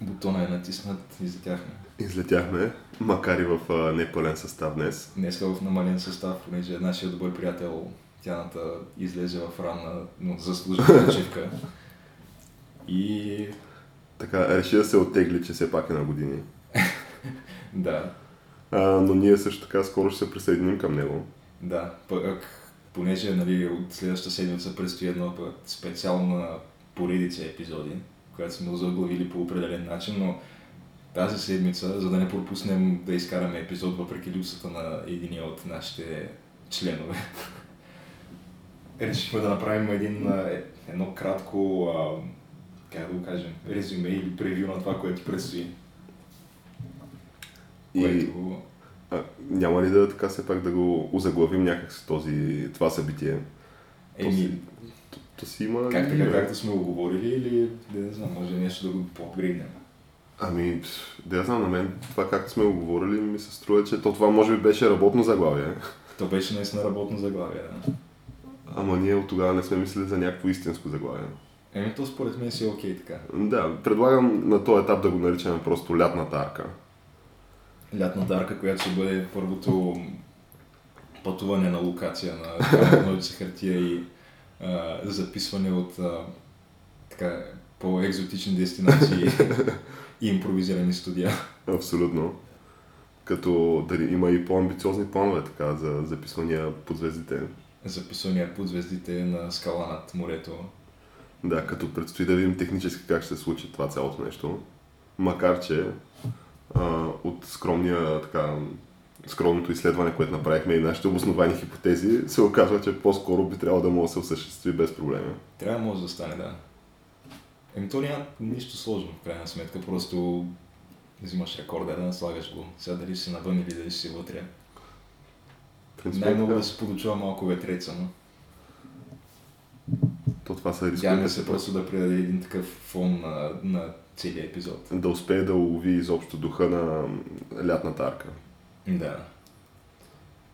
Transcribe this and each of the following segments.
Бутона е натиснат, излетяхме. Излетяхме, макар и в а, непълен състав днес. Днес в намален състав, понеже нашия добър приятел Тяната излезе в ранна, но заслужена почивка. И Така, реши да се оттегли, че все пак е на години. да, А, но ние също така скоро ще се присъединим към него. да, пък понеже нали, от следващата седмица предстои едно пък специална поредица епизоди, която сме озаглавили по определен начин, но тази седмица, за да не пропуснем да изкараме епизод въпреки липсата на единия от нашите членове, решихме да направим един, е- едно кратко, как да го кажем, резюме или превю на това, което предстои. И Което а, няма ли да така все пак да го озаглавим някакси този, това събитие? Еми, То, си има как така, име. както сме го говорили или да не знам, може нещо да го по-апгрейднем. Ами, да знам, на мен това както сме го говорили ми се струва, че то това може би беше работно заглавие. То беше наистина работно заглавие, да. Ама ние от тогава не сме мислили за някакво истинско заглавие. Еми, то според мен си е окей така. Да, предлагам на този етап да го наричаме просто лятната арка. Лятната арка, която ще бъде първото пътуване на локация на ножица хартия и а, записване от а, така, по-екзотични дестинации и импровизирани студия. Абсолютно. Като дали има и по-амбициозни планове така за записвания под звездите. Записвания под звездите на скала над морето. Да, като предстои да видим технически как ще се случи това цялото нещо. Макар, че а, от скромния, така, скромното изследване, което направихме и нашите обосновани хипотези, се оказва, че по-скоро би трябвало да може да се осъществи без проблеми. Трябва може да стане, да. Еми, то няма нищо сложно, в крайна сметка. Просто взимаш рекорда, да слагаш го. Сега дали си навън или дали си вътре. Принцип, Най-много да се подучава малко ветреца, но то това са надяваме рисковете. се просто да придаде един такъв фон на, на целия епизод. Да успее да улови изобщо духа на лятната арка. Да.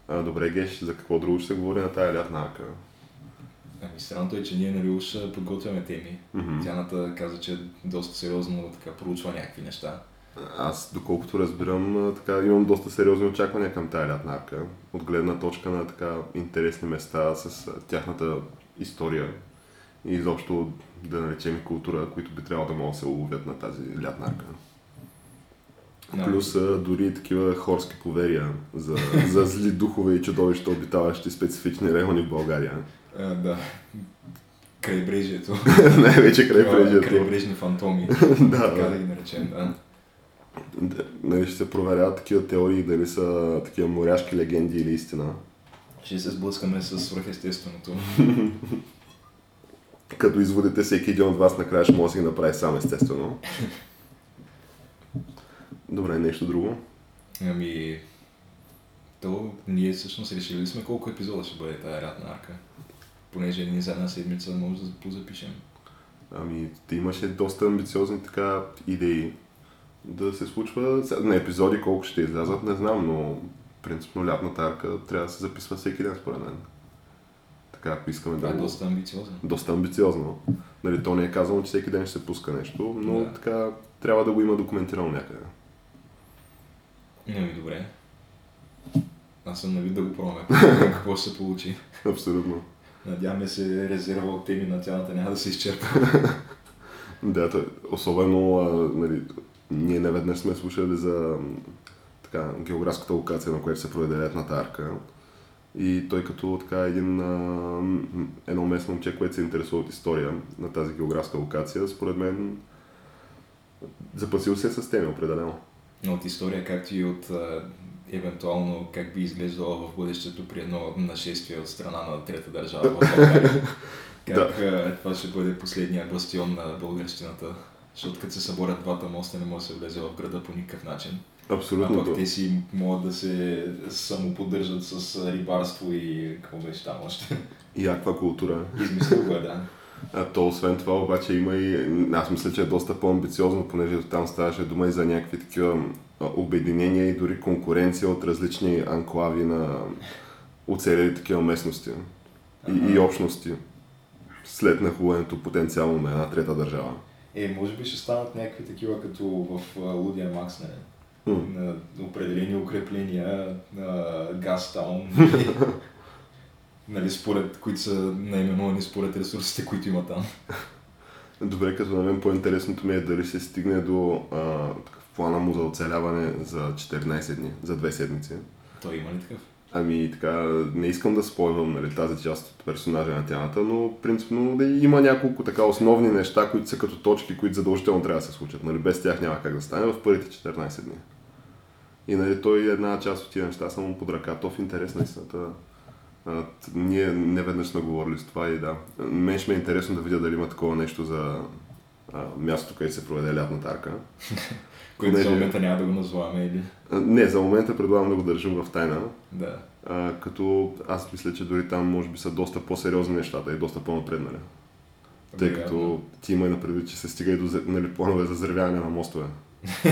А, добре, Геш, за какво друго ще се говори на тая лятна арка? Ами странното е, че ние нали уж подготвяме теми. Мгм. Тяната каза, че доста сериозно така проучва някакви неща. Аз, доколкото разбирам, така, имам доста сериозни очаквания към тая лятна арка. От гледна точка на така интересни места с тяхната история и изобщо да наречем култура, които би трябвало да могат да се уловят на тази лятна арка. Да. Плюс а, дори такива хорски поверия за, за зли духове и чудовища, обитаващи специфични райони в България. А, да. Крайбрежието. Най-вече край прежието. Крайбрежни фантоми. Да, така да. ги наречем, да. Да, Нали ще се проверяват такива теории, дали са такива моряшки легенди или истина. Ще се сблъскаме с свръхестественото. Като изводите всеки един от вас накрая ще може да си направи сам естествено. Добре, нещо друго. Ами, то ние всъщност решили сме колко епизода ще бъде тази рядна арка. Понеже ние за една седмица може да позапишем. Ами, ти имаше доста амбициозни така идеи да се случва. На епизоди колко ще излязат, не знам, но принципно лятната арка трябва да се записва всеки ден според мен. Така, ако искаме Това да е го... доста амбициозно. доста амбициозно. Нали, то не е казано, че всеки ден ще се пуска нещо, но Да. така трябва да го има документирано някъде. Ами, добре. Аз съм навид да го пробваме. какво ще се получи. Абсолютно. Надяваме се резерва от теми на тялата няма да се изчерпа. Да, то, особено, а, нали, ние неведнъж сме слушали за така, географската локация, на която се проведе летната арка. И той като така един, а, едно местно момче, което се интересува от история на тази географска локация, според мен запасил се с теми определено. От история, както и от а, евентуално как би изглеждало в бъдещето при едно нашествие от страна на трета държава в България. Как а, това ще бъде последния бастион на българщината. Защото като се съборят двата моста, не може да се влезе в града по никакъв начин. Абсолютно. А пък те си могат да се самоподдържат с рибарство и какво беше там още. И аквакултура. Измислил го е, да. А то освен това обаче има и... Аз мисля, че е доста по-амбициозно, понеже там ставаше дума и за някакви такива обединения и дори конкуренция от различни анклави на оцелели такива местности и, и общности. След нахуването потенциално на една трета държава. Е, може би ще станат някакви такива като в Лудия Макс? М. На определени укрепления, на Газтаун, нали, според, които са наименувани според ресурсите, които има там. Добре, като на мен по-интересното ми е дали се стигне до а, такъв плана му за оцеляване за 14 дни, за две седмици. Той има ли такъв? Ами така, не искам да спойвам нали, тази част от персонажа на тяната, но принципно да има няколко така основни неща, които са като точки, които задължително трябва да се случат. Нали, без тях няма как да стане в първите 14 дни. И нали, той една част от тия неща са му под ръка. То в интерес на истината. Ние не веднъж сме говорили с това и да. Мен ще ми е интересно да видя дали има такова нещо за а, мястото, където се проведе лятната арка. Който за момента няма да го назваваме или... Не, за момента предлагам да го държим в тайна. Да. А, като аз мисля, че дори там може би са доста по-сериозни нещата и доста по-напреднали. Тъй като ти има и на предвид, че се стига и до нали, планове за взривяване на мостове.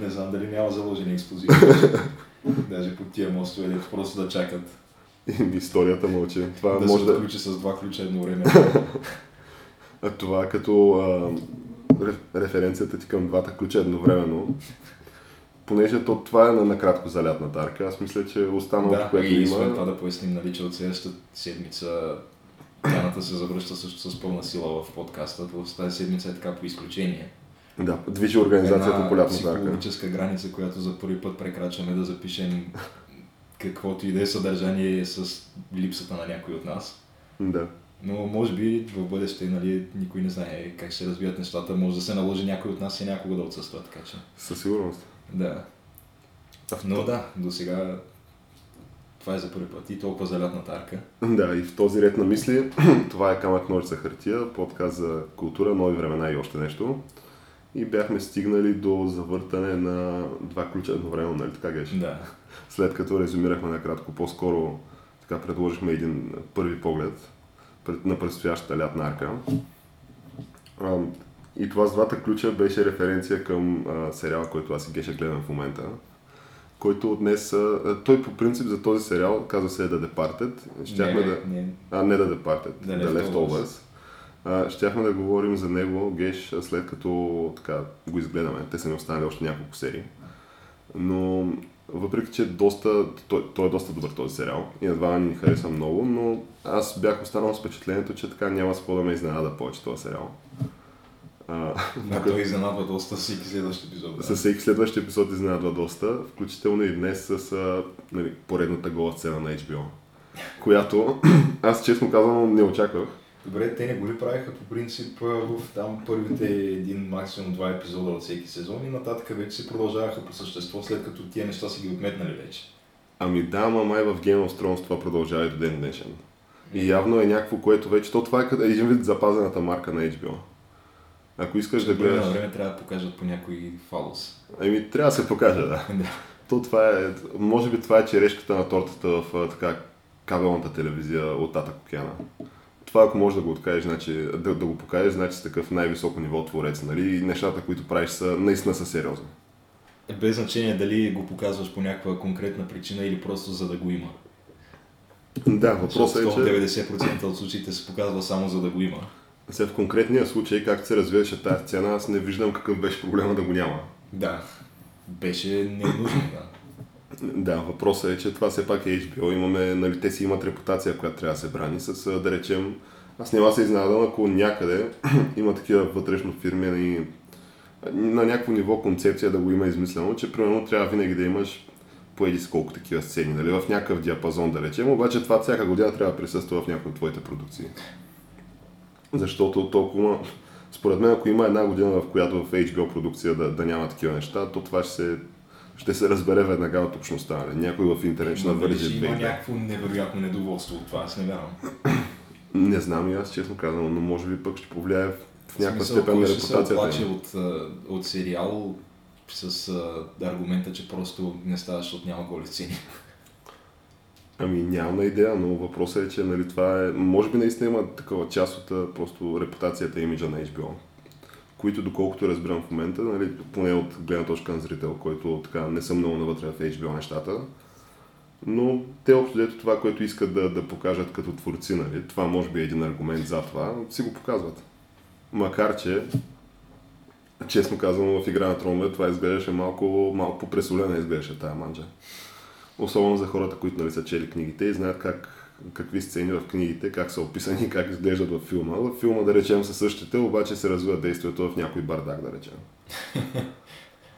Не знам дали няма заложени експлозиви. Даже по тия мостове, дето просто да чакат. Историята мълчи. Това да може се да... отключи с два ключа едновременно. А, това като а, реф- референцията ти към двата ключа едновременно. Понеже то, това е на накратко за лятната арка, аз мисля, че останалото, да, което и има... освен това да поясним, нали, че от следващата седмица Тяната се завръща също с пълна сила в подкаста. Тази седмица е така по изключение. Да, движи организацията Една по лятната арка. психологическа граница, която за първи път прекрачваме да запишем каквото и да е съдържание с липсата на някой от нас. Да. Но може би в бъдеще нали, никой не знае как ще се развият нещата. Може да се наложи някой от нас и някога да отсъства, така че. Със сигурност. Да. Но да, до сега това е за първи път и толкова за лятната арка. Да, и в този ред на мисли, това е Камък ножица хартия, подкаст за култура, нови времена и още нещо. И бяхме стигнали до завъртане на два ключа едновременно, нали така геш? Да. След като резюмирахме накратко, по-скоро така предложихме един първи поглед на предстоящата лятна арка. И това с двата ключа беше референция към сериала, който аз и Геша гледам в момента. Който а, той по принцип за този сериал казва се The Departed. Щяхме не, да... не, А, не The Departed, The The, Leftovers. Leftovers. А, щяхме да говорим за него, Геш, след като така, го изгледаме. Те са ни останали още няколко серии. Но въпреки, че доста, той, той е доста добър този сериал и на два ни хареса много, но аз бях останал с впечатлението, че така няма с какво да ме изненада повече този сериал. А, да, той изненадва доста всеки следващ епизод. Да. Със всеки следващ епизод изненадва доста, включително и днес с а, нали, поредната гола сцена на HBO, която аз честно казвам не очаквах. Добре, те не го ли правиха по принцип в там първите един, максимум два епизода от всеки сезон и нататък вече се продължаваха по същество, след като тия неща са ги отметнали вече. Ами да, ама май в Game of Thrones това продължава и до ден днешен. И явно е някакво, което вече, то това е един вид запазената марка на HBO. Ако искаш да От време гледаш, време трябва да покажат по някой фалос. ами трябва да се покаже, да. Да. То това е, може би това е черешката на тортата в така кабелната телевизия от Тата Океана. Това ако можеш да го откажеш, значи, да, да го покажеш, значи си такъв най-високо ниво творец, нали? И нещата, които правиш са наистина са сериозни. Е, Без значение дали го показваш по някаква конкретна причина или просто за да го има. Да, въпросът е, че 90% от случаите се показва само за да го има. сега в конкретния случай, както се развиваше тази сцена, аз не виждам какъв беше проблема да го няма. Да. Беше ненужно, да. Да, въпросът е, че това все пак е HBO. Имаме, нали, те си имат репутация, която трябва да се брани с, да речем, аз няма се изненадам, ако някъде има такива вътрешно фирмени на някакво ниво концепция да го има измислено, че примерно трябва винаги да имаш по еди с колко такива сцени, нали, в някакъв диапазон да речем, обаче това всяка година трябва да присъства в някои от твоите продукции. Защото толкова, според мен, ако има една година, в която в HBO продукция да, да няма такива неща, то това ще се, ще се разбере веднага от общността. Нали? Някой в интернет ще ще две има някакво невероятно недоволство от това, аз не вярвам. Не знам и аз честно казвам, но може би пък ще повлияе в, някаква смисъл, степен на ще се репутацията. оплаче им. от, от сериал с а, аргумента, че просто не става, защото няма голи сцени. Ами нямам идея, но въпросът е, че нали, това е... Може би наистина има такава част от просто репутацията и имиджа на HBO, които доколкото разбирам в момента, нали, поне от гледна точка на зрител, който така не съм много навътре в HBO нещата, но те общо дето това, което искат да, да покажат като творци, нали, това може би е един аргумент за това, си го показват. Макар, че честно казано в Игра на тронове това изглеждаше малко, малко по-пресолена изглеждаше тая манджа. Особено за хората, които нали, са чели книгите и знаят как, какви сцени в книгите, как са описани, как изглеждат в филма. В филма, да речем, са същите, обаче се развива действието в някой бардак, да речем.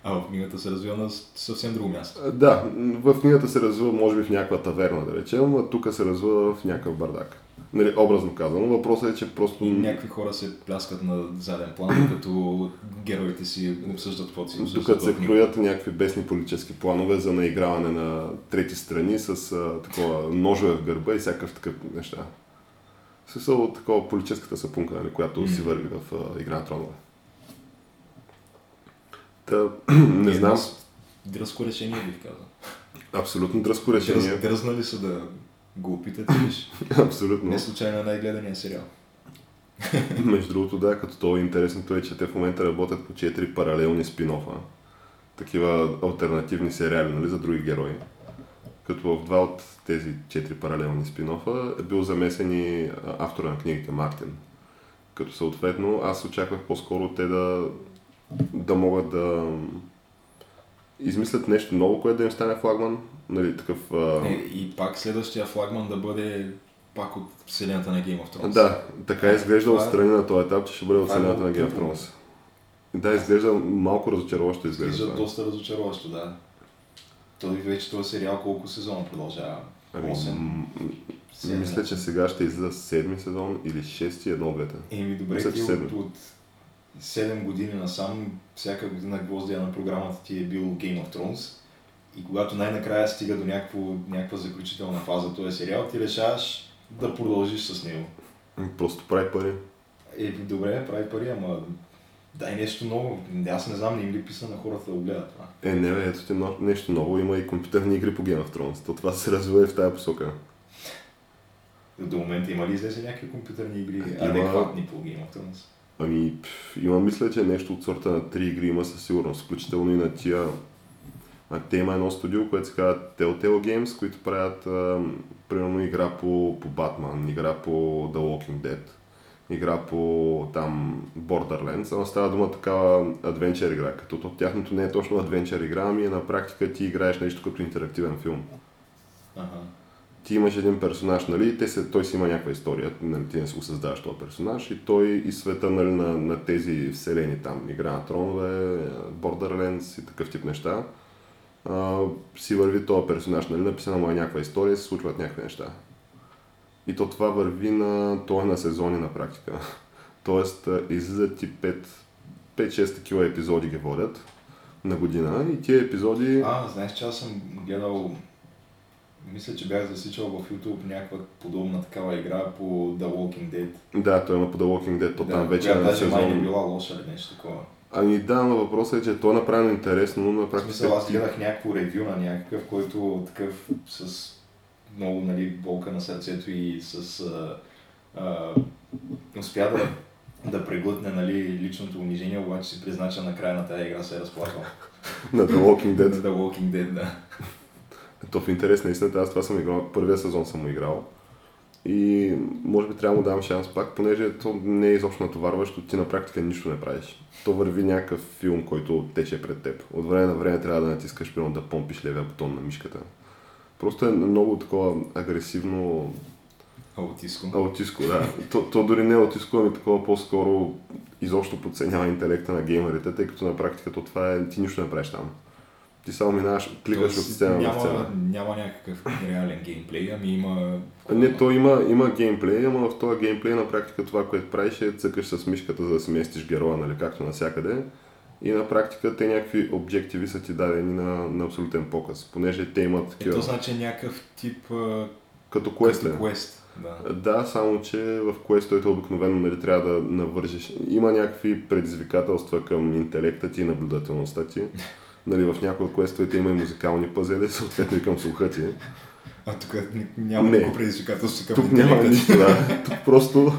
А в книгата се развива на съвсем друго място. Да, в книгата се развива, може би, в някаква таверна, да речем, а тук се развива в някакъв бардак. Нали, образно казано. Въпросът е, че просто... И някакви хора се пляскат на заден план, като героите си обсъждат каквото си обсъждат Докато се кроят някакви бесни политически планове за наиграване на трети страни с а, такова ножове в гърба и всякакъв такъв неща. В Смисъл такова политическата сапунка, нали, която си върви в а, Игра на тронове. Та, не И знам, Дръзко решение бих казал. абсолютно дръзко решение. Дръз, дръзнали са да го опитате, виж. Абсолютно. Не случайно е най-гледания сериал. Между другото, да, като това интересното е, че те в момента работят по 4 паралелни спин-офа. Такива альтернативни сериали, нали, за други герои. Като в два от тези 4 паралелни спин-офа е бил замесен и автора на книгите Мартин. Като съответно аз очаквах по-скоро те да, да могат да измислят нещо ново, което да им стане флагман. Нали, такъв... А... Е, и пак следващия флагман да бъде пак от вселената на Game of Thrones. Да, така изглежда Това е- отстрани на този етап, че ще бъде от е вселената на Game of. Thrones. Да, изглежда малко разочароващо изглежда. Изглежда доста разочароващо, да. Той вече този сериал колко сезона продължава? Ами, 8? м- Седем, мисля, че сега ще излиза седми сезон или шести, едно от двете. Еми добре, Мисля, ти от, седем. от 7 години насам, всяка година гвоздия на програмата ти е бил Game of Thrones. И когато най-накрая стига до някакво, някаква заключителна фаза този сериал, ти решаваш да продължиш с него. М, Просто прави пари. Е, добре, прави пари, ама дай нещо ново. Аз не знам, не им ли писа на хората да го гледат това. Е, не, бе, ето ти нещо ново. Има и компютърни игри по Game of Thrones. То това се развива и в тази посока. До момента има ли излезе някакви компютърни игри, Има. адекватни по Game of Thrones? Ами, пф, има мисля, че нещо от сорта на три игри има със сигурност, включително и на тия. А, те има едно студио, което се казва Telltale Games, които правят а, примерно игра по, по Batman, игра по The Walking Dead, игра по там Borderlands, ама става дума такава адвенчър игра, като то, тяхното не е точно адвенчър игра, ами е на практика ти играеш нещо като интерактивен филм. Ага. ти имаш един персонаж, нали, те се, той си има някаква история, нали, ти не си го създаваш този персонаж и той и света нали, на, на тези вселени там, Игра на тронове, Borderlands и такъв тип неща, а, си върви този персонаж, нали, написана му е някаква история се случват някакви неща. И то това върви на, то е на сезони на практика. Тоест, излизат ти 5 5-6 такива епизоди ги водят на година и тия епизоди... А, знаеш, че аз съм гледал, мисля, че бях засичал в YouTube някаква подобна такава игра по The Walking Dead. Да, той има по The Walking Dead, то там вече е на даже май не сезон. била лоша или нещо такова. Ами да, но въпросът е, че то е направено интересно, но на практика... смисъл, аз гледах някакво ревю на някакъв, който такъв с много нали, болка на сърцето и с... А, а, успя да, да преглътне нали, личното унижение, обаче си призна, че накрая на тази игра се е разплакал. на The Walking Dead. The Walking Dead, да. То в интерес на истината, аз това съм играл, първия сезон съм играл. И може би трябва да му дам шанс пак, понеже то не е изобщо натоварващо, ти на практика нищо не правиш. То върви някакъв филм, който тече пред теб. От време на време трябва да натискаш, примерно да помпиш левия бутон на мишката. Просто е много такова агресивно Аутиско. Аутиско, да. То, то дори не е аутиско, ами такова по-скоро изобщо подценява интелекта на геймерите, тъй като на практика то това е, ти нищо не правиш там. Ти само минаваш, кликаш от сцена на няма, сцена. няма някакъв реален геймплей, ами има... Не, то има, има геймплей, ама в този геймплей на практика това, което правиш е цъкаш с мишката, за да сместиш героя, нали, както навсякъде. И на практика те някакви обективи са ти дадени на, на абсолютен показ, понеже те имат Е, такива, то значи някакъв тип... като квест. като квест. Да. Да, само че в квестовете обикновено нали, трябва да навържиш. Има някакви предизвикателства към интелекта ти и наблюдателността ти. Нали, в някои от квестовете има и музикални пъзели, съответно и към слуха ти. А тук няма Не. предизвикателство към Тук няма нищо, да. Тук просто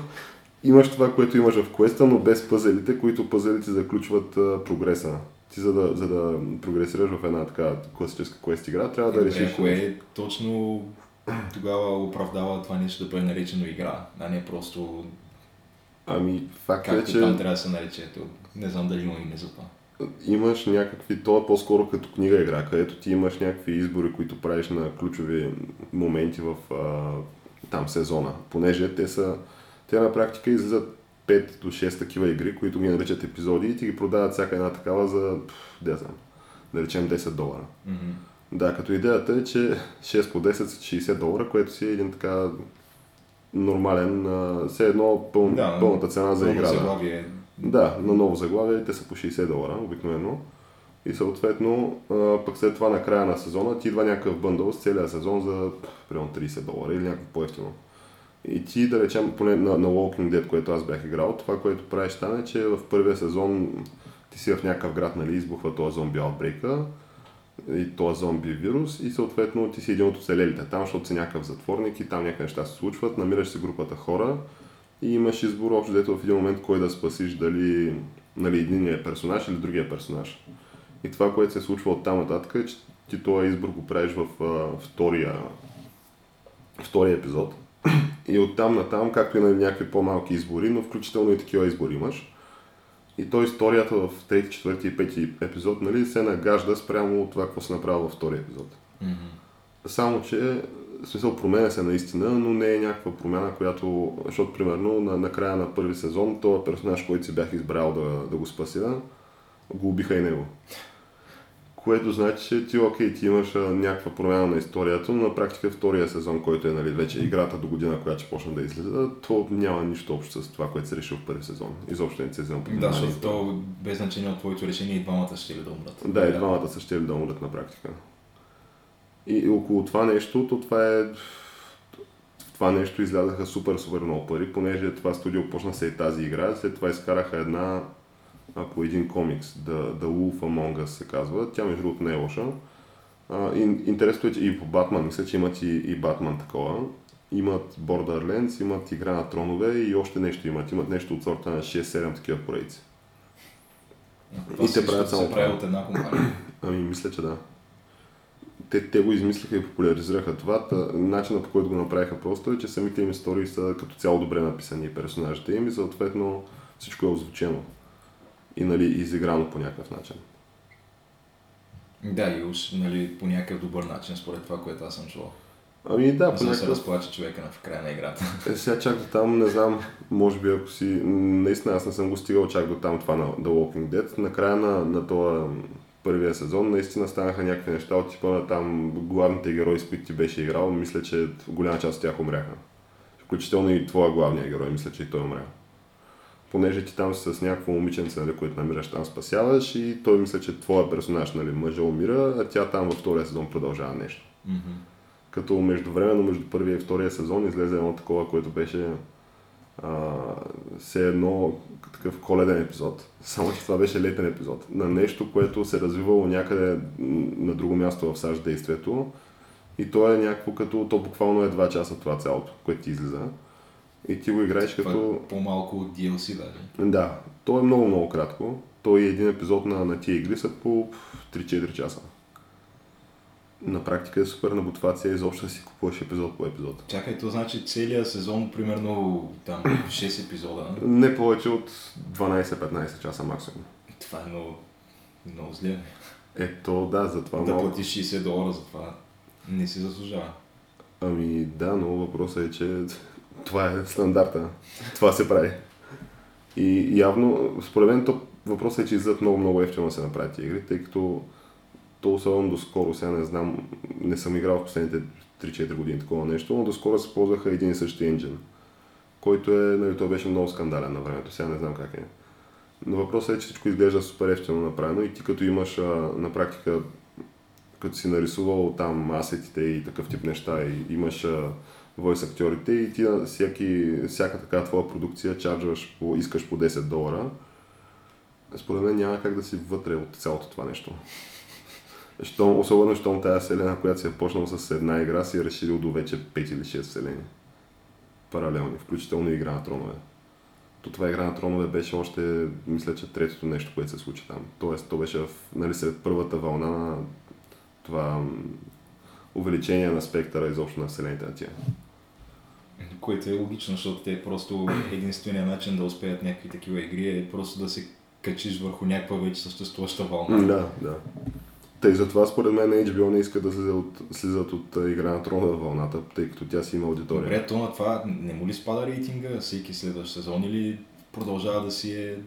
имаш това, което имаш в квеста, но без пъзелите, които пъзелите заключват а, прогреса. Ти за да, за да прогресираш в една така класическа квест игра, трябва да Е, решиш. добре, кое точно тогава оправдава това нещо да бъде наречено игра, а не просто Ами, факт е, Както че там трябва да се нарече. Не знам дали има име за това. Имаш някакви, то е по-скоро като книга игра, където ти имаш някакви избори, които правиш на ключови моменти в а, там сезона. Понеже те са, те на практика излизат 5 до 6 такива игри, които ги наричат епизоди и ти ги продават всяка една такава за, де знам, да речем 10 долара. Мгм. Да, като идеята е, че 6 по 10 са 60 долара, което си е един така нормален, все едно пъл, Да, пълната цена за игра. Да. Да, на ново заглавие те са по 60 долара обикновено. И съответно, пък след това на края на сезона ти идва някакъв бъндъл с целия сезон за примерно 30 долара или някакво по-ефтино. И ти, да речем, поне на, на Walking Dead, което аз бях играл, това, което правиш там е, че в първия сезон ти си в някакъв град, нали, избухва този зомби аутбрейка и този зомби вирус и съответно ти си един от оцелелите там, защото си някакъв затворник и там някакви неща се случват, намираш си групата хора и имаш избор общо дето в един момент кой да спасиш, дали нали, единия персонаж или другия персонаж. И това, което се случва от там нататък е, че ти този избор го правиш в а, втория, втория епизод. И оттам натам, както и на някакви по-малки избори, но включително и такива избори имаш. И то историята в трети, четвърти и пети епизод нали, се нагажда спрямо от това, какво се направи във втория епизод. Мгм. Само, че в смисъл променя се наистина, но не е някаква промяна, която, защото примерно на, на края на първи сезон, този персонаж, който си бях избрал да, да го спася, го убиха и него. Което значи, че ти, окей, ти имаш някаква промяна на историята, но на практика втория сезон, който е нали, вече играта до година, която ще почне да излиза, то няма нищо общо с това, което се реши в първи сезон. Изобщо не се взема под Да, защото то без значение от твоето решение и двамата ще ли да умрат. Да, и двамата са ще да умрат на практика. И около това нещо, то това е... В това нещо излязаха супер, супер много пари, понеже това студио почна се и тази игра, след това изкараха една ако един комикс, The, The Wolf Among Us се казва, тя между другото не е лоша. А, ин, интересното е, че и по Батман, мисля, че имат и, и Батман такова. Имат Borderlands, имат Игра на тронове и още нещо имат. Имат нещо от сорта на 6-7 такива поредици. И те се- правят се само прави това. от една компания. Ами, мисля, че да. Те, те го измислиха и популяризираха това. Та, начинът по който го направиха просто е, че самите им истории са като цяло добре написани персонажите им и съответно всичко е озвучено. И нали, изиграно по някакъв начин. Да, и уж нали, по някакъв добър начин, според това, което аз съм чувал. Ами да, по За да се някакъв... разплаче човека на в края на играта. Е, сега чак до там, не знам, може би ако си... Наистина аз не съм го стигал чак до там това на The Walking Dead. Накрая на, на този първия сезон наистина станаха някакви неща от типа на там главните герои, с които ти беше играл. Мисля, че голяма част от тях умряха. Включително и твоя главния герой, мисля, че и той умря. Понеже ти там с някакво момиченце, нали, което намираш там, спасяваш и той мисля, че твоя персонаж, нали, мъжа умира, а тя там във втория сезон продължава нещо. Мгм. Като междувременно между първия и втория сезон излезе едно такова, което беше все едно такъв коледен епизод. Само, че това беше летен епизод. На нещо, което се развивало някъде на друго място в САЩ действието. И то е някакво като, то буквално е 2 часа това цялото, което ти излиза. И ти го играеш Това като... е по-малко от DLC даже. Да, то е много, много кратко. Той е един епизод на, на тия игри са по 3-4 часа. На практика е супер набутвация, изобщо си купуваш епизод по епизод. Чакай, то значи целият сезон, примерно там 6 епизода. Не повече от 12-15 часа максимум. Това е много, много зле. Ето, да, затова Да малко... платиш 60 долара за това не си заслужава. Ами да, но въпросът е, че това е стандарта. Това се прави. И явно, според мен, то въпросът е, че излизат много, много ефтино да се направят игри, тъй като то особено доскоро, сега не знам, не съм играл в последните 3-4 години такова нещо, но доскоро се ползваха един и същи енджин, който е, нали, той беше много скандален на времето, сега не знам как е. Но въпросът е, че всичко изглежда супер ефтино направено и ти като имаш а, на практика, като си нарисувал там асетите и такъв тип неща и имаш а, войс актьорите и ти всяки, всяка така твоя продукция чарджваш, по, искаш по 10 долара, според мен няма как да си вътре от цялото това нещо. Щом, особено, щом тази вселена, която си е почнал с една игра, си е разширил до вече 5 или 6 вселени. Паралелни, включително и игра на тронове. То това игра на тронове беше още, мисля, че третото нещо, което се случи там. Тоест, то беше в, нали, след първата вълна на това увеличение на спектъра изобщо на вселените на тия. Което е логично, защото те просто единствения начин да успеят някакви такива игри е просто да се качиш върху някаква вече съществуваща вълна. Да, да. Тъй затова според мен HBO не иска да слизат от, слизат от игра на трона вълната, тъй като тя си има аудитория. Добре, то на това не му ли спада рейтинга всеки следващ сезон или продължава да си е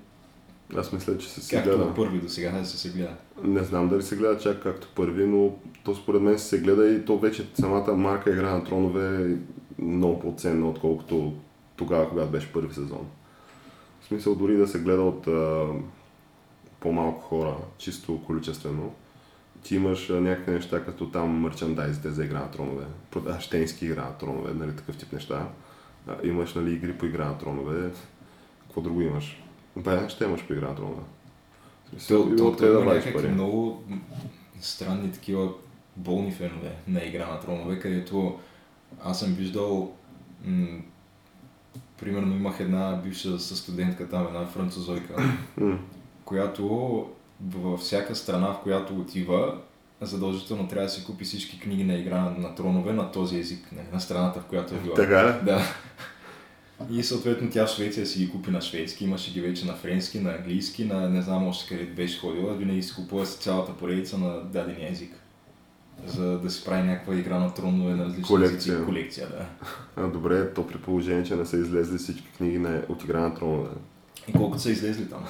Аз мисля, че се си както гледа. на първи до сега да се се гледа? Не знам дали се гледа чак както първи, но то според мен се гледа и то вече самата марка Игра на тронове е много по-ценна, отколкото тогава, когато беше първи сезон. В смисъл дори да се гледа от а, по-малко хора, чисто количествено, ти имаш някакви неща, като там мърчандайзите за Игра на тронове, продаваш тенски Игра на тронове, нали, такъв тип неща. Имаш нали, игри по Игра на тронове, какво друго имаш? Бе, ще имаш по Игра на тронове. То, то, да вадиш пари? много странни такива болни фенове на игра на тронове, където аз съм виждал м- примерно имах една бивша студентка там, една французойка, която във всяка страна, в която отива, задължително трябва да си купи всички книги на игра на тронове на този език, нали, на страната, в която е била. Така ли? Да. И съответно тя в Швеция си ги купи на шведски, имаше ги вече на френски, на английски, на не знам още къде беше ходила, винаги си купува с цялата поредица на дадения език. За да си прави някаква игра на тронове на различни Колекция. езици. Колекция, да. А, добре, то при положение, че не са излезли всички книги на, от Игра на тронове. И колкото са излезли там.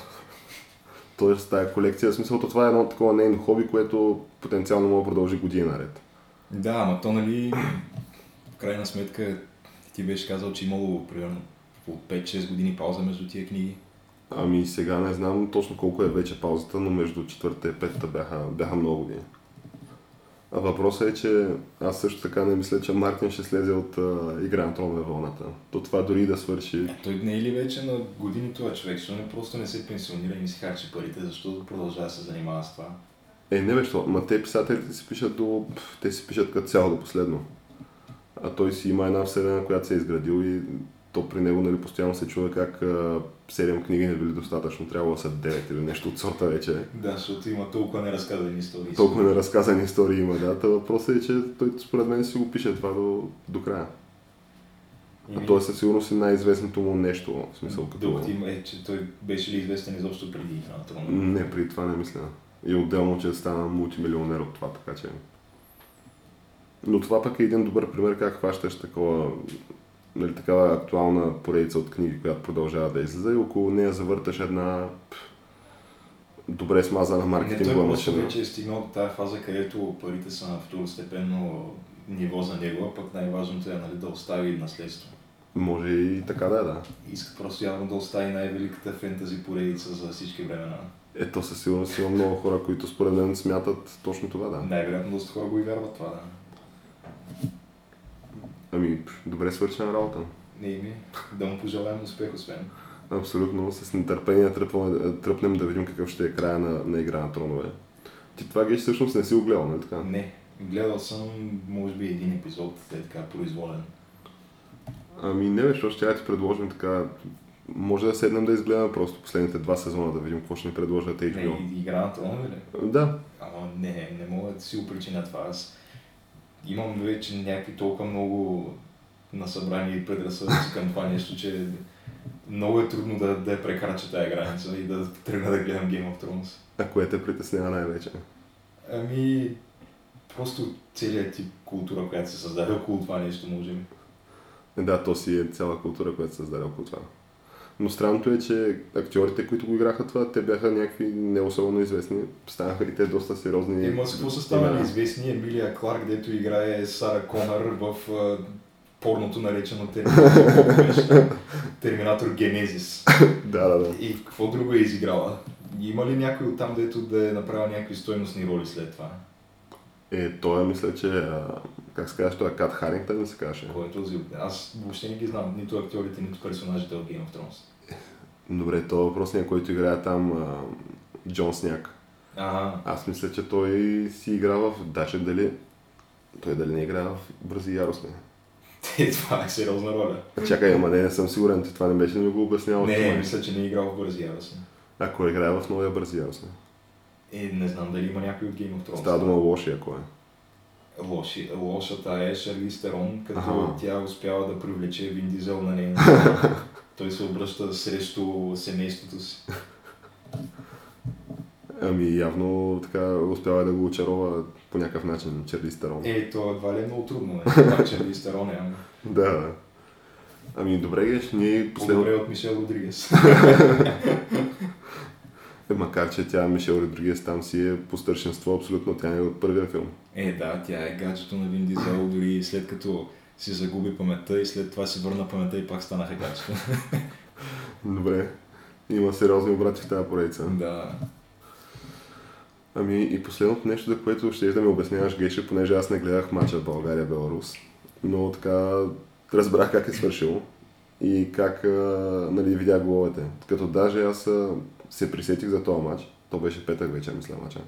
Тоест тази колекция, в смисъл, то това е едно такова нейно хоби, което потенциално може да продължи години наред. Да, ама то нали, в крайна сметка ти беше казал, че имало примерно по 5-6 години пауза между тия книги. Ами сега не знам точно колко е вече паузата, но между четвърта и петата бяха, бяха много години. А въпросът е, че аз също така не мисля, че Мартин ще слезе от а, Игра на вълната. То това дори да свърши. Е, той не е ли вече на години това човек, защото не просто не се пенсионира и не си харчи парите, защото продължава да се занимава с това. Е, не що, ма те писателите си пишат до... Те си пишат като цяло до последно. А той си има една вселена, която се е изградил и то при него нали, постоянно се чува как а, 7 книги не били достатъчно, трябвало да са 9 или нещо от сорта вече. Да, защото има толкова неразказани истории. Толкова неразказани истории има, да. Та въпросът е, че той според мен си го пише това до, до края. А то е със сигурност и най-известното му нещо, в смисъл като... Докато има е, че той беше ли известен изобщо преди Игра на трона? Не, при това не мисля. И отделно, че стана мултимилионер от това, така че... Но това пък е един добър пример как хващаш такова, нали, такава актуална поредица от книги, която продължава да излиза и около нея завърташ една добре смазана Не, маркетингова той просто машина. вече е стигнал до тази фаза, където парите са на второстепенно ниво за него, а пък най-важното е нали, да остави наследство. Може и така да е, да. Иска просто явно да остави най-великата фентази поредица за всички времена. Ето със сигурност има много хора, които според мен смятат точно това, да. Най-вероятно доста хора го и вярват това, да. Ами, добре свършена работа. Не ми, да му пожелаем успех, освен. Абсолютно, с нетърпение тръпваме, тръпнем да видим какъв ще е края на, на игра на тронове. Ти това геш всъщност не си го гледал, нали така? Не, гледал съм, може би, един епизод, е така произволен. Ами не, защото ще я ти предложим така. Може да седнем да изгледаме просто последните два сезона, да видим какво ще ни предложат Не, HBO. и- игра на трона, ли? Да, Ама не, не мога да си го причиня това. Аз имам вече някакви толкова много насъбрани предразсъдъци към това нещо, че много е трудно да, да я прекрача тази граница и да тръгна да гледам Game of Thrones. а кое те притеснява най-вече? Ами, просто целият тип култура, която се създаде около това нещо, може би. Да, то си е цяла култура, която се създаде около това. Но странното е, че актьорите, които го играха това, те бяха някакви не особено известни. Станаха и те доста сериозни. Е, ма с какво са станали известни Емилия Кларк, дето играе Сара Конър в а, порното наречено Терминатор, Терминатор Генезис. Да, да, да. И какво друго е изиграла? Има ли някой от там, дето да е направил някакви стойностни роли след това? Е, той мисля, че, а, как се казваш, той е Кат Харингтън, се казваше. Кой е този? Аз въобще не ги знам, нито актьорите, нито персонажите от Game of Thrones. Добре, то въпросният, който играе там, а, Джон Сняк. Ага, Аз мисля, че той си игра в... Даже дали... Той дали не играе в Бързи яростни. е, това е сериозна роля. Чакай, ама не, не съм сигурен, ти това не беше ли ми го обяснявал? Не, мисля, че не е играл в Бързи яростни. Ако играе в новия Бързи яростни. Е, не знам дали има някой от Game of Thrones. Става дума лошия, кой е. лоши, лошата е Шарли Стерон, като Аха. тя успява да привлече Вин Дизел на страна. Той се обръща срещу семейството си. Ами явно така успява да го очарова по някакъв начин Черли Стерон. Е, то едва ли е много трудно, не? Това Стерон е, ама Да, да. Ами добре, Геш, ние последно... по-добре от Мишел Родригес. Е, макар, че тя Мишел Родригес там си е по старшинство абсолютно, тя не е от първия филм. Е, да, тя е гаджето на Вин Дизел, дори след като си загуби паметта и след това си върна паметта и пак станаха гаджето. Добре. Има сериозни обрати в тази поредица. да. Ами и последното нещо, за което ще да ми обясняваш, Геше, понеже аз не гледах мача България-Беларус, но така разбрах как е свършил и как нали, видях головете. Като даже аз се присетих за този матч. То беше петък вечер, мисля, мача.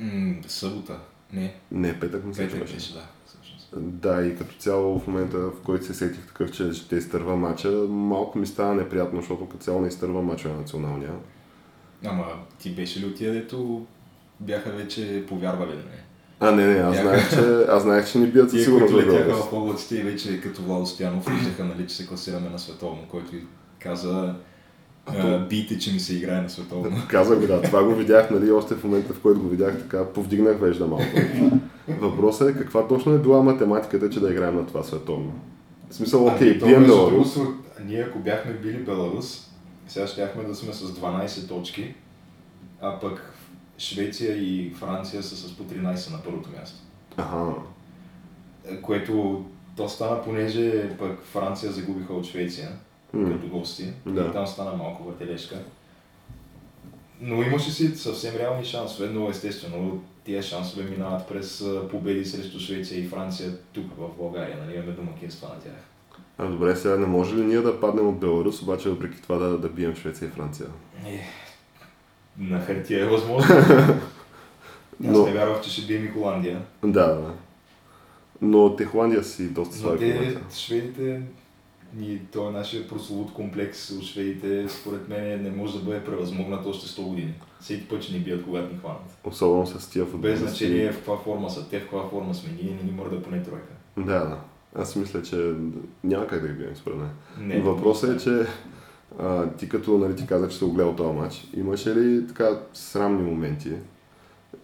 М- събота. Не, Не, петък мисля, че беше. беше, да. Да, и като цяло в момента, в който се сетих такъв, че ще изтърва мача, малко ми става неприятно, защото като цяло не изтърва мача на националния. Ама ти беше ли от тия, дето бяха вече повярвали, не? А, не, не, аз Бяха- знаех, че, аз знаех, че ни бият със сигурност в летяха в облаците и вече като Владо Стоянов виждаха, нали, че се класираме на световно, който каза А то- бийте, че ми се играе на световно. Казах го, да, това го видях, нали, още в момента, в който го видях, така повдигнах вежда малко. Въпросът е каква точно е била математиката, че да играем на това световно. В смисъл, окей, то, бием Беларус. Ние ако бяхме били Беларус, сега щяхме да сме с 12 точки, а пък Швеция и Франция са с по 13 на първото място. Аха, Е, Което то стана, понеже пък Франция загубиха от Швеция М. като гости. Да. И там стана малко въртележка. Но имаше си съвсем реални шансове, но естествено тия шансове минават през победи срещу Швеция и Франция тук в България. Нали? Имаме домакинства на тях. а добре, сега не може ли ние да паднем от Беларус, обаче въпреки това да, да бием Швеция и Франция? Е, на хартия е възможно. Аз Но- не вярвах, че ще бием и Холандия. Да, да. Но те Холандия си доста слаби те, шведите, и той е нашия прословут комплекс от шведите, според мен не може да бъде превъзмогнат още 100 години. Всеки път, че ни бият, когато ни хванат. Особено с тия Без футболисти. значение в каква форма са те, в каква форма сме ние, не ни мърда поне тройка. Да, да. Аз мисля, че няма как да ги бием според мен. Не, Въпросът е, че а, ти като нали, ти каза, че си огледал този матч, имаше ли така срамни моменти?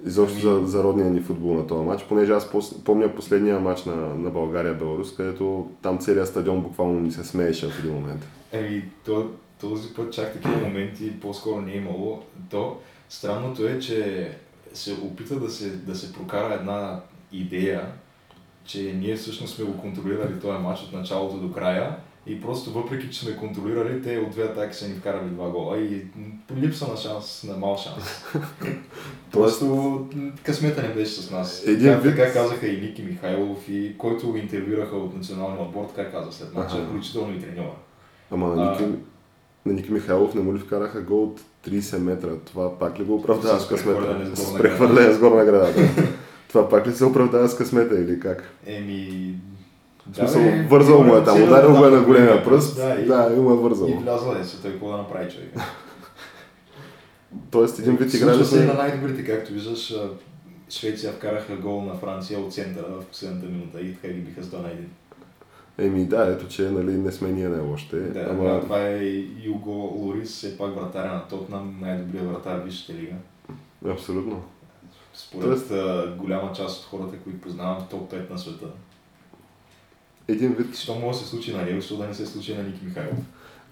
Изобщо Ами- за, за родния ни футбол на този матч, понеже аз пос, помня последния матч на, на България-Беларус, където там целият стадион буквално ни се смееше в един момент. Еми, то, този път чак такива моменти по-скоро не е имало. То, странното е, че се опита да се, да се прокара една идея, че ние всъщност сме го контролирали този матч от началото до края и просто въпреки, че сме контролирали, те от две атаки са ни вкарали два гола и липса на шанс, на мал шанс. Просто късмета не беше с нас. Един как, вид- така казаха и Ники Михайлов, и който интервюраха от националния отбор, така каза след мача, включително и треньора. Ама на. Ники, на Ники Михайлов не му ли вкараха гол от 30 метра? Това пак ли го оправдава С късмета? с прехвърляне с горна града, да. Това пак ли се оправдава с късмета или как? Еми... В смисъл, бе, вързал му е там, ударил го е на големия пръст, Да, и, да, и му е вързал. и влязла е, той какво да направи човек. Тоест един вид Случва играли и на сме... най-добрите, както виждаш, Швеция вкараха гол на Франция от центъра в последната минута и така ги биха с 2 на 1. Еми да, ето че нали, не сме ние не още. Да, ама ама... това е Юго Лорис, все пак вратаря на Тотнам, най-добрият вратар в Висшата лига. абсолютно. Според а, голяма част от хората, които познавам, топ 5 на света. Един вид... Що може да се случи на него, защо да не се случи на Ники Михайлов?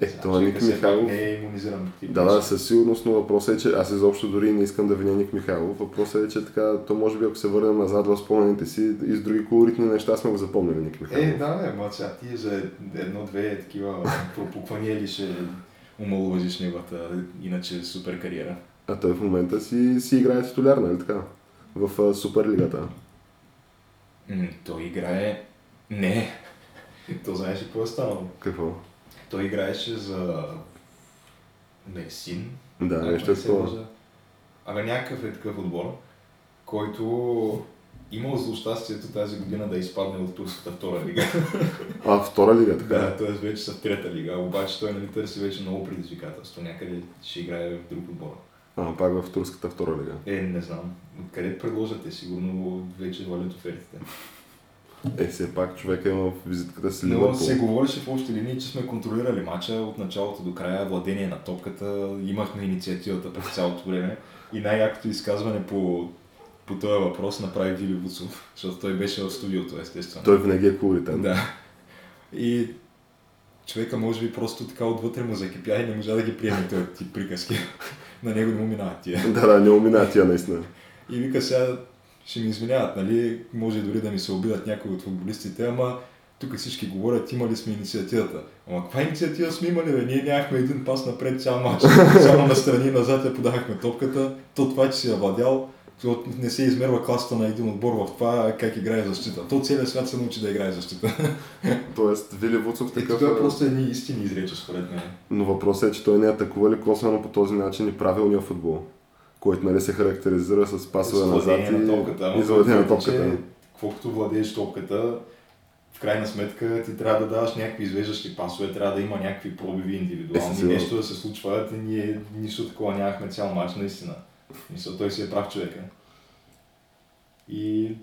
Е, Сега, това човека Ник Михайлов... Не е иммунизиран против Да, да, със сигурност, но въпросът е, че аз изобщо дори не искам да виня Ник Михайлов. Въпросът е, че така, то може би ако се върнем назад в спомените си и с други колоритни неща сме го запомнили Ник Михайлов. Е, да, бе, ма сега ти за едно-две такива пропуквания ли ще омалуважиш неговата иначе супер кариера? А той в момента си, си играе титуляр, нали така? В а, Суперлигата. М, той играе... Не. То знаеш ли какво е станало? Какво? Той играеше за Мерсин. Да, ако нещо не е такова. лъжа. Абе някакъв е такъв отбор, който имал за щастието тази година да изпадне от турската втора лига. А, втора лига, така. Да, т.е. вече са в трета лига, обаче той нали търси вече много предизвикателство. Някъде ще играе в друг отбор. А, пак в турската втора лига. Е, не знам. Къде предложате? Сигурно вече валят офертите. Е, все пак човека има в визитката си Но Ливърпул. се говореше в общи линии, че сме контролирали матча от началото до края, владение на топката, имахме инициативата през цялото време и най-якото изказване по, по този въпрос направи Вили Буцов, защото той беше в студиото, естествено. Той винаги е колоритен. Да. И човека може би просто така отвътре му закипя и не можа да ги приеме този тип приказки. На него не му минават тия. да, да, не умина тия наистина. И вика сега, ще ми извиняват, нали, може дори да ми се обидат някои от футболистите, ама тук всички говорят, имали сме инициативата. Ама каква инициатива сме имали, бе? Ние нямахме един пас напред цял матч. Само настрани и назад я подахме топката. То това, че си я владял, не се измерва класата на един отбор в това как играе защита. То целият свят се научи да играе защита. Тоест, Вили Вуцов Е, такъв това е... е просто едни истини изрече според мен. Но въпросът е, че той не атакува ли косвено по този начин и правилния футбол, който нали се характеризира с пасове назад владение на и, топката. и на топката. Колкото владееш топката, в крайна сметка ти трябва да даваш някакви извеждащи пасове, трябва да има някакви пробиви индивидуални, Естествено. нещо да се случва, и ние нищо такова нямахме цял матч, наистина. Мисля, той си е прав човека. И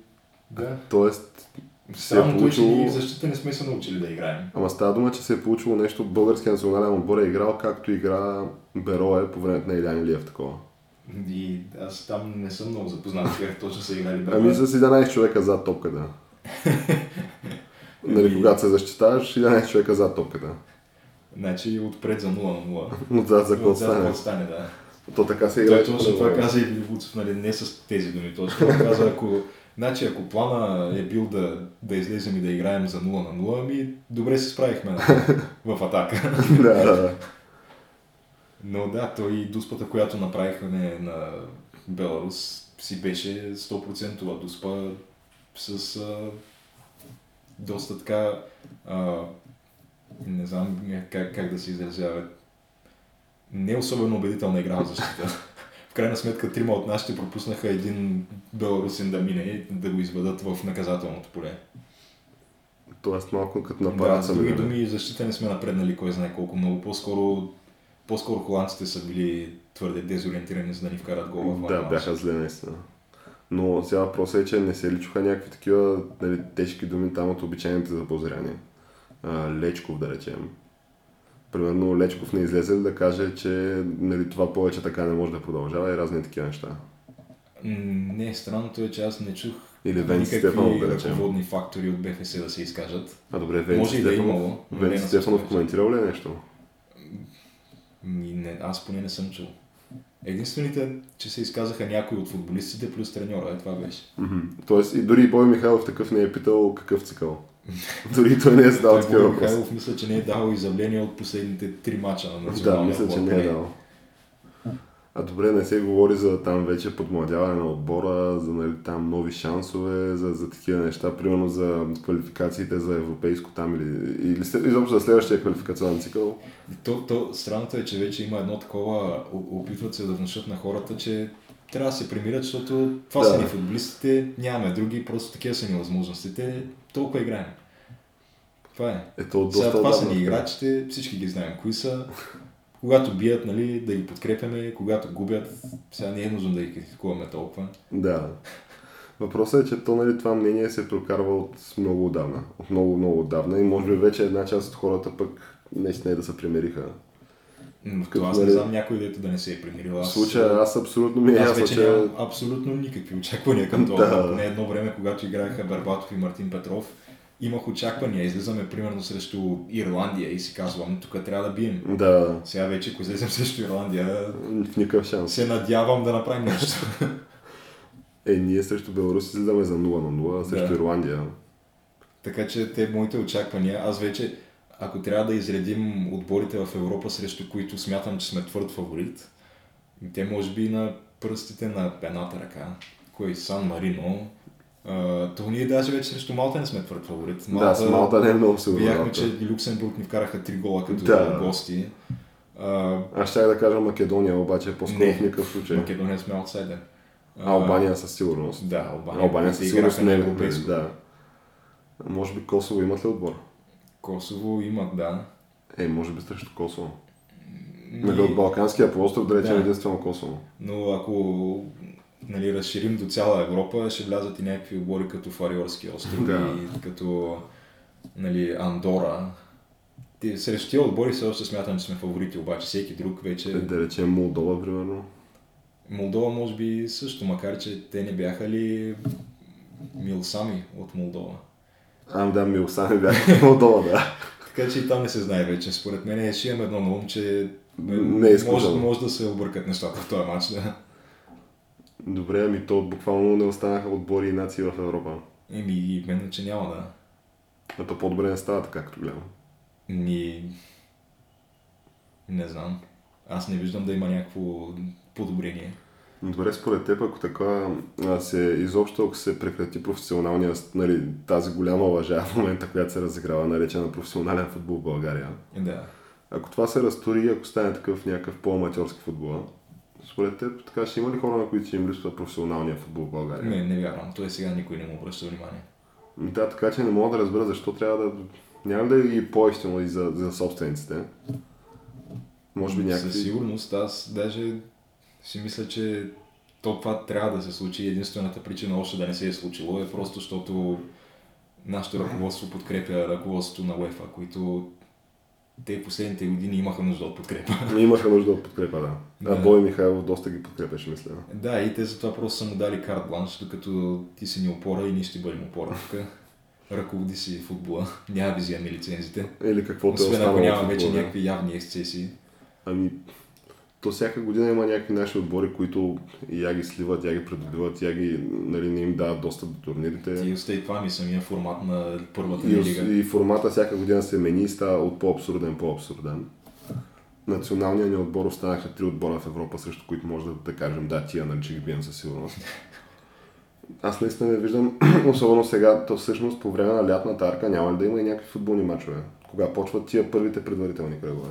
да, Тоест, се е че получило... ние в защита не сме се научили да играем. Ама става дума, че се е получило нещо, българския национален отбор е играл както игра Берое по времето на Илян Илиев такова. И аз там не съм много запознат как точно са играли. бе. Ами с 11 човека зад топката. нали, Ами- когато се защитаваш, 11 човека зад топката. Значи отпред за 0 на 0. Отзад за какво стане, да. То така се Той играе. точно това каза и Вилибуцов, нали, не с тези думи точно. Той каза, ако, значи, ако плана е бил да, да излезем и да играем за 0 на 0, ами добре се справихме в атака. да, да, да. Но да, той и дуспата, която направихме на Беларус, си беше 100% дуспа с а, доста така, а, не знам как, как да се изразява, не особено убедителна игра в защита. В крайна сметка трима от нашите пропуснаха един беларусин да мине и да го изведат в наказателното поле. Тоест малко като Да, нападат с са други думи, защита не сме напреднали кой знае колко много. По-скоро, по-скоро холандците са били твърде дезориентирани, за да ни вкарат гол в Да, бяха зле наистина. Но сега въпросът е, че не се ли чуха някакви такива нали, тежки думи там от обичайните запозряния. А, Лечков, да речем. Примерно Лечков не излезе да каже, че нали, това повече така не може да продължава и разни такива неща. Не, странното е, че аз не чух Или Венци Стефанов, да речем. ръководни фактори от БФС да се изкажат. А добре, Венци Може и да е Стефанов, имало, Венци Стефанов коментирал ли е нещо? Не, аз поне не съм чул. Единствените, че се изказаха някои от футболистите плюс треньора, е това беше. Мгм. Тоест и дори Бой Михайлов такъв не е питал какъв цикъл. дори той не е задал такива въпроси. Михайлов мисля, че не е давал изявление от последните три мача на Да, националния мисля, че не е дал. А добре, не се говори за там вече подмладяване на отбора, за нали, там нови шансове, за, за такива неща, примерно за квалификациите за европейско там или, или изобщо за следващия квалификационен цикъл. То, то, странното е, че вече има едно такова, опитват се да внушат на хората, че трябва да се примирят, защото това Да. са ни футболистите, нямаме други, просто такива са ни възможностите, толкова играем. Това е. Ето от Сега доста това са ни играчите, всички ги знаем кои са. Когато бият, нали, да ги подкрепяме, когато губят, сега не е нужно да ги критикуваме толкова. Да. Въпросът е, че то, нали, това мнение се прокарва от много отдавна. От много, много отдавна и може би вече една част от хората пък наистина е да се примериха. Но Като, това аз не знам някой дето да не се е примирил. В Аз, случая аз абсолютно ми е аз ясно, че... нямам абсолютно никакви очаквания към това. Да. Поне едно време, когато играеха Барбатов и Мартин Петров, имах очаквания. Излизаме примерно срещу Ирландия и си казвам, тук трябва да бием. Да, Сега вече, ако излезем срещу Ирландия, в никакъв шанс. се надявам да направим нещо. Е, ние срещу Беларус излизаме за 0 на 0, а срещу Да. Ирландия. Така че те моите очаквания, аз вече, ако трябва да изредим отборите в Европа, срещу които смятам, че сме твърд фаворит, те може би на пръстите на едната ръка, кой Сан Марино, то ние даже вече срещу Малта не сме твърд фаворит. Да, с Малта не е много сигурно. Видяхме, че Люксембург ни вкараха три гола като Да. гости. А, Аз щях да кажа Македония, обаче е по-скоро Не. в никакъв случай. Македония сме аутсайдер. Албания със сигурност. Да, Албания. Албания със сигурност не е европейско. Да. Може би Косово имат ли отбор? Косово имат, да. Е, може би срещу Косово. Нали, от Балканския полуостров, да речем Да. единствено Косово. Но ако нали, разширим до цяла Европа, ще влязат и някакви отбори като Фариорски остров Да. и като нали, Андора. Срещу тия отбори все още смятам, че сме фаворити, обаче всеки друг вече... Да речем Молдова, примерно. Молдова може би също, макар че те не бяха ли Милсами от Молдова. А, да, Милсами бяха Молдова, да. Така че и там не се знае вече. Според мен ще имам едно на ум, че Не е може, може да се объркат нещата в този матч. Да. Добре, ами то буквално не останаха отбори и нации в Европа. Еми, именно, че няма да. А то по-добре не става така, като гледам. Ни... Не знам. Аз не виждам да има някакво подобрение. Добре, според теб, ако така се изобщо, ако се прекрати професионалния, нали, тази голяма лъжа в момента, която се разиграва, наречена професионален футбол в България, Да. ако това се разтори, ако стане такъв някакъв по-аматьорски футбол, според теб така ще има ли хора, на които ще им липсва професионалния футбол в България? Не, не вярвам. Той сега никой не му обръща внимание. Ами Да, така че не мога да разбера защо трябва да... Няма да е и по-ефтино и за, за собствениците. Може би някакви... Със сигурност. Аз даже си мисля, че то това трябва да се случи. Единствената причина още да не се е случило е просто, защото нашето ръководство подкрепя ръководството на УЕФА, които те последните години имаха нужда от подкрепа. Имаха нужда от подкрепа, да. А Да. Бой Михайлов доста ги подкрепяше, мисля. Да, и те затова просто са му дали карт бланш, докато ти си ни опора и ние ще бъдем опора. Тук ръководи си футбола. Няма да вземем лицензите. Или каквото е Освен ако няма вече някакви явни ексцесии. Ами, то всяка година има някакви наши отбори, които я ги сливат, я ги придобиват, я ги, нали, не им дават достъп до турнирите. Ти остай това ми самия формат на първата И, лига. и формата всяка година се мени и става от по-абсурден по-абсурден. Националният ни отбор останаха три отбора в Европа, срещу които може да, да кажем, да, тия нали, ще ги бием със сигурност. Аз наистина не виждам, особено сега, то всъщност по време на лятната арка няма ли да има и някакви футболни матчове? Кога почват тия първите предварителни кръгове?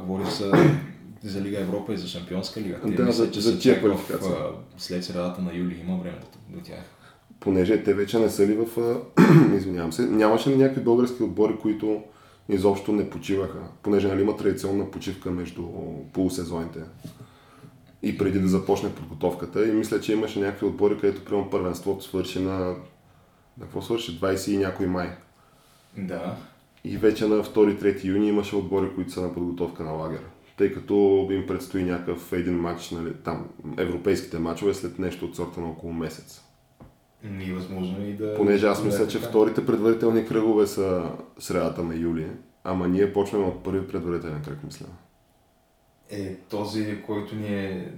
Говори се за Лига Европа и за Шампионска лига. Те Да, мисля, за- че за тия чак в, след средата на юли има време до, тях. Понеже те вече не са ли в... Извинявам се. Нямаше ли някакви български отбори, които изобщо не почиваха? Понеже нали, има традиционна почивка между полусезоните. И преди да започне подготовката. И мисля, че имаше някакви отбори, където приема първенството свърши на... На какво свърши? 20 и някой май. Да. И вече на 2-3 юни имаше отбори, които са на подготовка на лагер. Тъй като им предстои някакъв един матч, нали, там, европейските матчове след нещо от сорта на около месец. Ми е възможно и да... Понеже аз мисля, че вторите предварителни кръгове са средата на юли, ама ние почваме от първи предварителен кръг, мисля. Е, този, който ни е...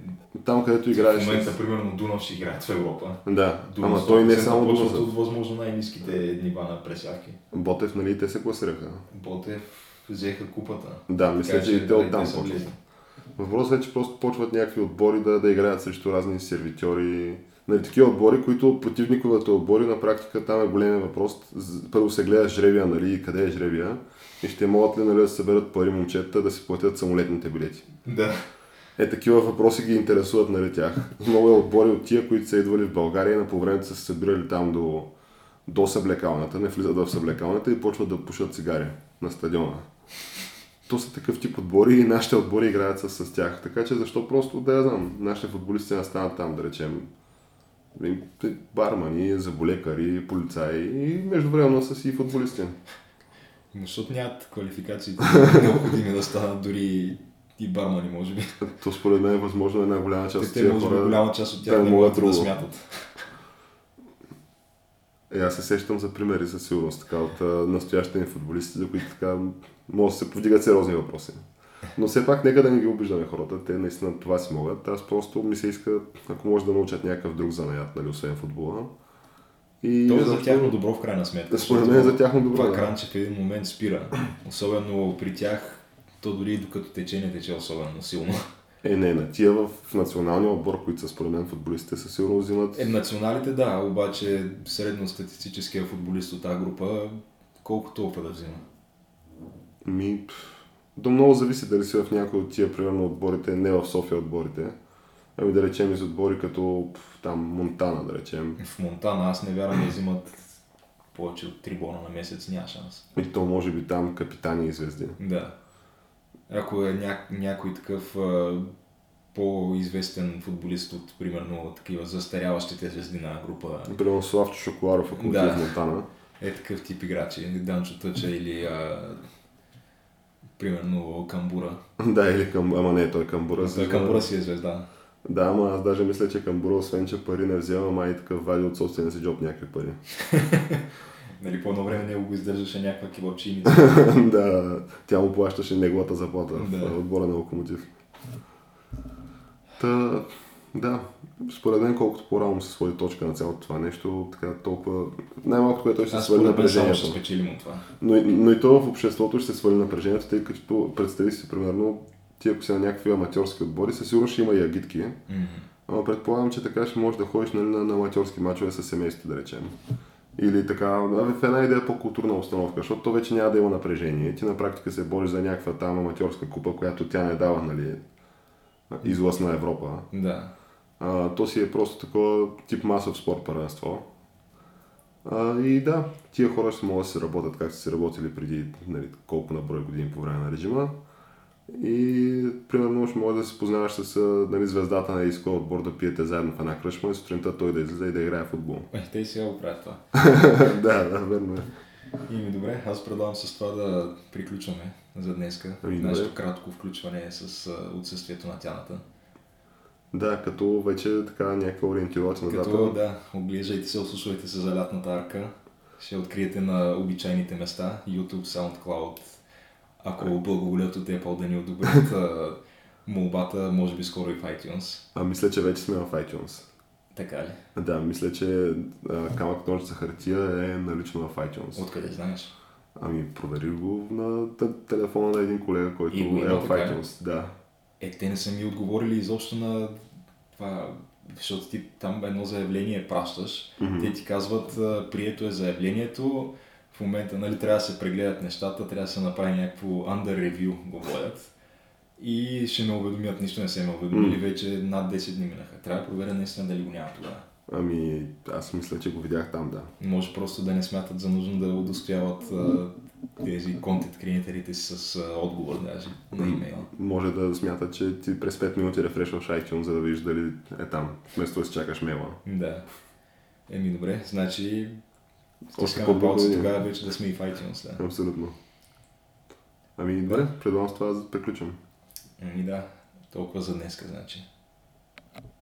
Там, където В играеш... момента, примерно, Дунав ще играят в Европа. Да, Дунав ама той не е 100% само Дунав. от възможно най-низките нива на пресявки. Ботев, нали, те се класираха. Ботев взеха купата. Да, мисля, Така че и те оттам почват. Въпросът е, че просто почват някакви отбори да, да играят срещу разни сервитьори. Нали, такива отбори, които противниковите отбори на практика там е големия въпрос. Първо се гледа жребия, нали, къде е жребия. И ще могат ли нали, да съберат пари момчета да си платят самолетните билети. Да. Е, такива въпроси ги интересуват нали, тях. Много е отбори от тия, които са идвали в България и на по времето са се събирали там до, до съблекалната, не влизат в съблекалната и почват да пушат цигари на стадиона. То са такъв тип отбори и нашите отбори играят с, с тях. Така че защо просто да я знам, нашите футболисти не станат там, да речем, бармани, заболекари, полицаи и междувременно са си футболисти. Но Защото нямат квалификациите необходими да станат дори и бармани, може би. То според мен е възможно една голяма част от Те, би, хора голяма част от тях не не могат да смятат. Е, аз се сещам за примери със сигурност, така, от настоящите ни футболисти, за които така може да се повдигат сериозни въпроси. Но все пак нека да не ги обиждаме хората, те наистина това си могат. Аз просто ми се иска, ако може да научат някакъв друг занаят, нали, освен футбола. И То е за тяхно добро в крайна сметка. Според мен е за тяхно добро, Това да. кранче в един момент спира. Особено при тях, то дори докато тече не тече особено силно. Е, не, на тия в националния отбор, които са според мен футболистите, със сигурно взимат... Е, националите да, обаче средностатистическия футболист от тази група колко толкова да взима? Ми, до много зависи дали си в някой от тия, примерно, отборите, не в София отборите. Ами да речем из отбори като там Монтана, да речем. В Монтана аз не вярвам да взимат повече от 3 бона на месец, няма шанс. И то може би там капитани и звезди. Да. Ако е ня... някой такъв а, по-известен футболист от, примерно, такива застаряващите звезди на група, Примерно Славчо Шоколаров, ако Да. да. в Монтана. е такъв тип играчи, Данчо Тъча или а, примерно Камбура. да, или към... Ама не, той Камбура. Той Камбура си е звезда. Да, ама аз даже мисля, че Камбура, освен че пари не взема, май такъв вади от собствения си джоб някакви пари. Нали, по едно време него го издържаше някаква кебабчини. да, тя му плащаше неговата заплата Да. в отбора на Локомотив. Та, да, според мен колкото по-рано се свали точка на цялото това нещо, така толкова... Най-малко, което ще Аз свали само ще напрежението. спечелим от това. Но, и- но и то в обществото ще се свали напрежението, тъй като представи си, примерно, ти ако си на някакви аматьорски отбори, със сигурност ще има и агитки. Мгм. Ама предполагам, че така ще можеш да ходиш нали, на, на аматьорски мачове с семейството, да речем. Или така, в една идея по-културна установка, защото то вече няма да има напрежение. Ти на практика се бориш за някаква там аматьорска купа, която тя не дава, нали, излъз на Европа. Да. А, то си е просто такова тип масов спорт първенство. А, и да, тия хора ще могат да се работят както са си работили преди нали, колко на брой години по време на режима. И примерно ще можеш да се познаваш с нали, звездата на изкол отбор да пиете заедно в една кръчма и сутринта той да излезе и да играе футбол. Е, те и сега го правят това. да, да, верно е. И ми добре, аз предлагам с това да приключваме за днеска. Ами. Нашето кратко включване с отсъствието на тяната. Да, като вече така някаква ориентировачна Като дата. да, оглеждайте се, ослушвайте се за лятната арка. Ще откриете на обичайните места, YouTube, SoundCloud. Ако благоволят от Apple да ни одобрят молбата, може би скоро и в iTunes. А мисля, че вече сме в iTunes. Така ли? Да, мисля, че а, камък ножица хартия е налично в iTunes. Откъде знаеш? Ами, провери го на телефона на един колега, който И е в е? iTunes. Да. Е, те не са ми отговорили изобщо на това, защото ти там едно заявление пращаш, Мгм. те ти казват, прието е заявлението, в момента нали, трябва да се прегледат нещата, трябва да се направи някакво under review, го водят. И ще ме уведомят, нищо не се ме уведомили, М. вече над 10 дни минаха. Трябва да проверя наистина дали го няма тогава. Ами, аз мисля, че го видях там, да. Може просто да не смятат за нужно да удостояват а, тези контент креаторите си с а, отговор даже на имейла. Може да смята, че ти през 5 минути рефрешваш iTunes, за да видиш дали е там, вместо да си чакаш мейла. Да. Еми добре, значи Още е. тогава вече да сме и в iTunes. Да. Абсолютно. Ами, добре, предлагам с това да приключим. Еми да, толкова за днеска, значи.